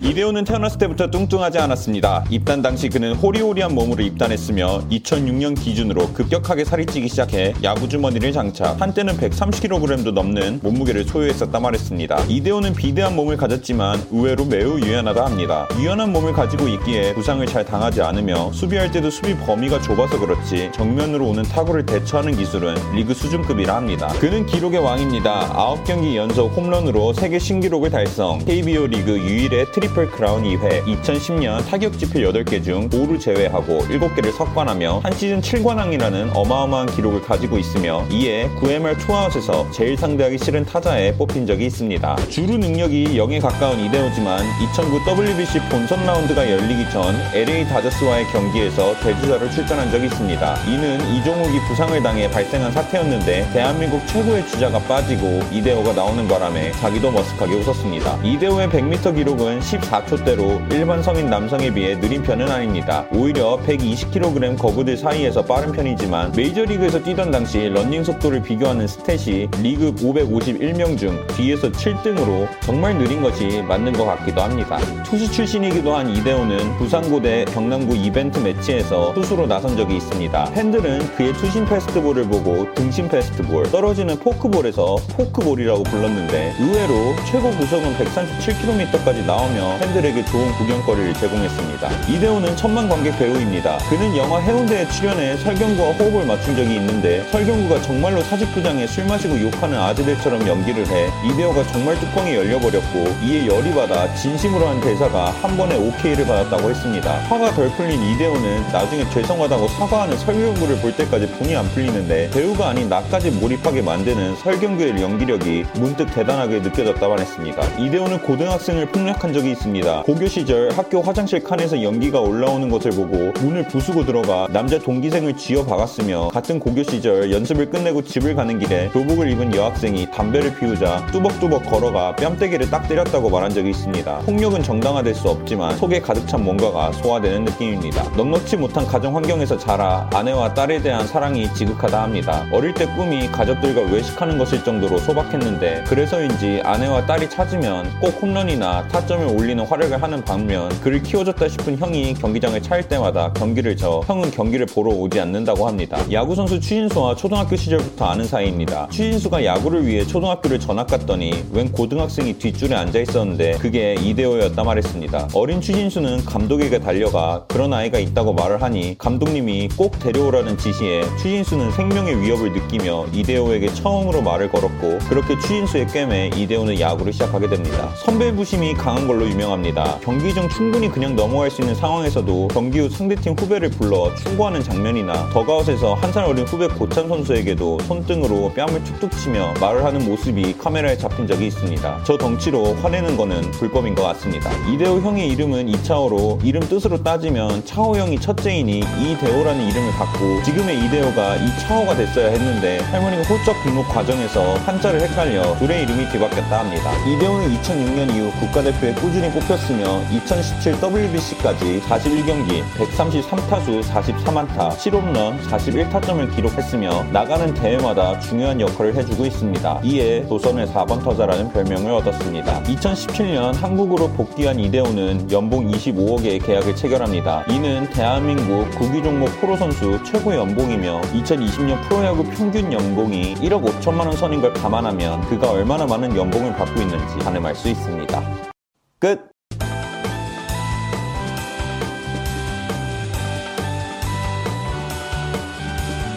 이대호는 태어났을 때부터 뚱뚱하지 않았습니다. 입단 당시 그는 호리호리한 몸으로 입단했으며 2006년 기준으로 급격하게 살이 찌기 시작해 야구 주머니를 장착. 한때는 130kg도 넘는 몸무게를 소유했었다 말했습니다. 이대호는 비대한 몸을 가졌지만 의외로 매우 유연하다 합니다. 유연한 몸을 가지고 있기에 부상을 잘 당하지 않으며 수비할 때도 수비 범위가 좁아서 그렇지 정면으로 오는 타구를 대처하는 기술은 리그 수준급이라 합니다. 그는 기록의 왕입니다. 9경기 연속 홈런으로 세계 신기록을 달성. KBO 리그 유일의 트리 트리플 크라운 2회 2010년 타격 지표 8개 중 도루를 제외하고 7개를 석권하며 한 시즌 7관왕이라는 어마어마한 기록을 가지고 있으며 이에 9회말 투아웃에서 제일 상대하기 싫은 타자에 뽑힌 적이 있습니다. 주루 능력이 0에 가까운 이대호지만 2009 WBC 본선 라운드가 열리기 전 LA 다저스와의 경기에서 대주자로 출전한 적이 있습니다. 이는 이종욱이 부상을 당해 발생한 사태였는데 대한민국 최고의 주자가 빠지고 이대호가 나오는 바람에 자기도 머쓱하게 웃었습니다. 이대호의 100m 기록은 14초대로 일반 성인 남성에 비해 느린 편은 아닙니다. 오히려 120kg 거구들 사이에서 빠른 편이지만 메이저리그에서 뛰던 당시 런닝 속도를 비교하는 스탯이 리그 551명 중 뒤에서 7등으로 정말 느린 것이 맞는 것 같기도 합니다. 투수 출신이기도 한 이대호는 부산고 대 경남고 이벤트 매치에서 투수로 나선 적이 있습니다. 팬들은 그의 투심 패스트볼을 보고 등심 패스트볼, 떨어지는 포크볼에서 포크볼이라고 불렀는데 의외로 최고 구속은 137km까지 나오며 팬들에게 좋은 구경거리를 제공했습니다. 이대호는 천만 관객 배우입니다. 그는 영화 해운대에 출연해 설경구와 호흡을 맞춘 적이 있는데 설경구가 정말로 사직구장에 술 마시고 욕하는 아재들처럼 연기를 해 이대호가 정말 뚜껑이 열려버렸고 이에 열이 받아 진심으로 한 대사가 한 번에 오케이를 받았다고 했습니다. 화가 덜 풀린 이대호는 나중에 죄송하다고 사과하는 설경구를 볼 때까지 분이 안 풀리는데 배우가 아닌 나까지 몰입하게 만드는 설경구의 연기력이 문득 대단하게 느껴졌다만 했습니다. 이대호는 고등학생을 폭력한 적이 있습니다. 고교 시절 학교 화장실 칸에서 연기가 올라오는 것을 보고 문을 부수고 들어가 남자 동기생을 쥐어 박았으며 같은 고교 시절 연습을 끝내고 집을 가는 길에 교복을 입은 여학생이 담배를 피우자 뚜벅뚜벅 걸어가 뺨때기를 딱 때렸다고 말한 적이 있습니다. 폭력은 정당화될 수 없지만 속에 가득 찬 뭔가가 소화되는 느낌입니다. 넉넉지 못한 가정 환경에서 자라 아내와 딸에 대한 사랑이 지극하다 합니다. 어릴 때 꿈이 가족들과 외식하는 것일 정도로 소박했는데 그래서인지 아내와 딸이 찾으면 꼭 홈런이나 타점을 올리 올리는 활약을 하는 반면 그를 키워줬다 싶은 형이 경기장에 차일 때마다 경기를 져 형은 경기를 보러 오지 않는다고 합니다. 야구 선수 추신수와 초등학교 시절부터 아는 사이입니다. 추신수가 야구를 위해 초등학교를 전학 갔더니 웬 고등학생이 뒷줄에 앉아 있었는데 그게 이대호였다 말했습니다. 어린 추신수는 감독에게 달려가 그런 아이가 있다고 말을 하니 감독님이 꼭 데려오라는 지시에 추신수는 생명의 위협을 느끼며 이대호에게 처음으로 말을 걸었고 그렇게 추신수의 꿰매 이대호는 야구를 시작하게 됩니다. 선배 부심이 강한 걸로 유명 유명합니다. 경기 중 충분히 그냥 넘어갈 수 있는 상황에서도 경기 후 상대팀 후배를 불러 충고하는 장면이나 더가웃에서 한 살 어린 후배 고찬 선수에게도 손등으로 뺨을 툭툭 치며 말을 하는 모습이 카메라에 잡힌 적이 있습니다. 저 덩치로 화내는 거는 불법인 것 같습니다. 이대호 형의 이름은 이차호로 이름 뜻으로 따지면 차호 형이 첫째이니 이대호라는 이름을 갖고 지금의 이대호가 이차호가 됐어야 했는데 할머니가 호적 등록 과정에서 한자를 헷갈려 둘의 이름이 뒤바뀌었다 합니다. 이대호는 2006년 이후 국가대표에 꾸준히 꾸준히 뽑혔으며 2017 WBC까지 41경기 133타수 43안타 7홈런 41타점을 기록했으며 나가는 대회마다 중요한 역할을 해주고 있습니다. 이에 도선의 4번 터자라는 별명을 얻었습니다. 2017년 한국으로 복귀한 이대호는 연봉 25억의 계약을 체결합니다. 이는 대한민국 구기 종목 프로 선수 최고 연봉이며 2020년 프로야구 평균 연봉이 1억 5천만 원 선인 걸 감안하면 그가 얼마나 많은 연봉을 받고 있는지 가늠할 수 있습니다. 끝!